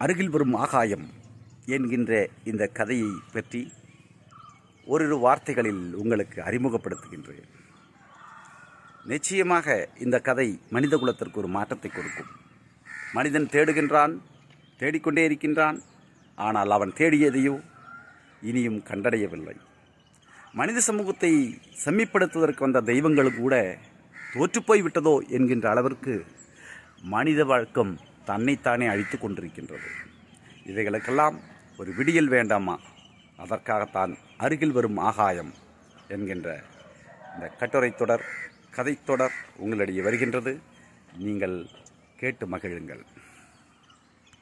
அருகில் வரும் ஆகாயம் என்கின்ற இந்த கதையை பற்றி ஓரிரு வார்த்தைகளில் உங்களுக்கு அறிமுகப்படுத்துகின்றேன். நிச்சயமாக இந்த கதை மனித குலத்திற்கு ஒரு மாற்றத்தை கொடுக்கும். மனிதன் தேடுகின்றான் தேடிக்கொண்டே இருக்கின்றான் ஆனால் அவன் தேடியதையோ இனியும் கண்டடையவில்லை. மனித சமூகத்தை செம்மிப்படுத்துவதற்கு வந்த தெய்வங்கள் கூட தோற்றுப்போய் விட்டதோ என்கின்ற அளவிற்கு மனித வழக்கம் தன்னைத்தானே அழித்து கொண்டிருக்கின்றது. இவைகளுக்கெல்லாம் ஒரு விடியல் வேண்டாமா? அதற்காகத்தான் அருகில் வரும் ஆகாயம் என்கின்ற இந்த கட்டுரை தொடர் கதைத்தொடர் உங்களிடையே வருகின்றது. நீங்கள் கேட்டு மகிழுங்கள்.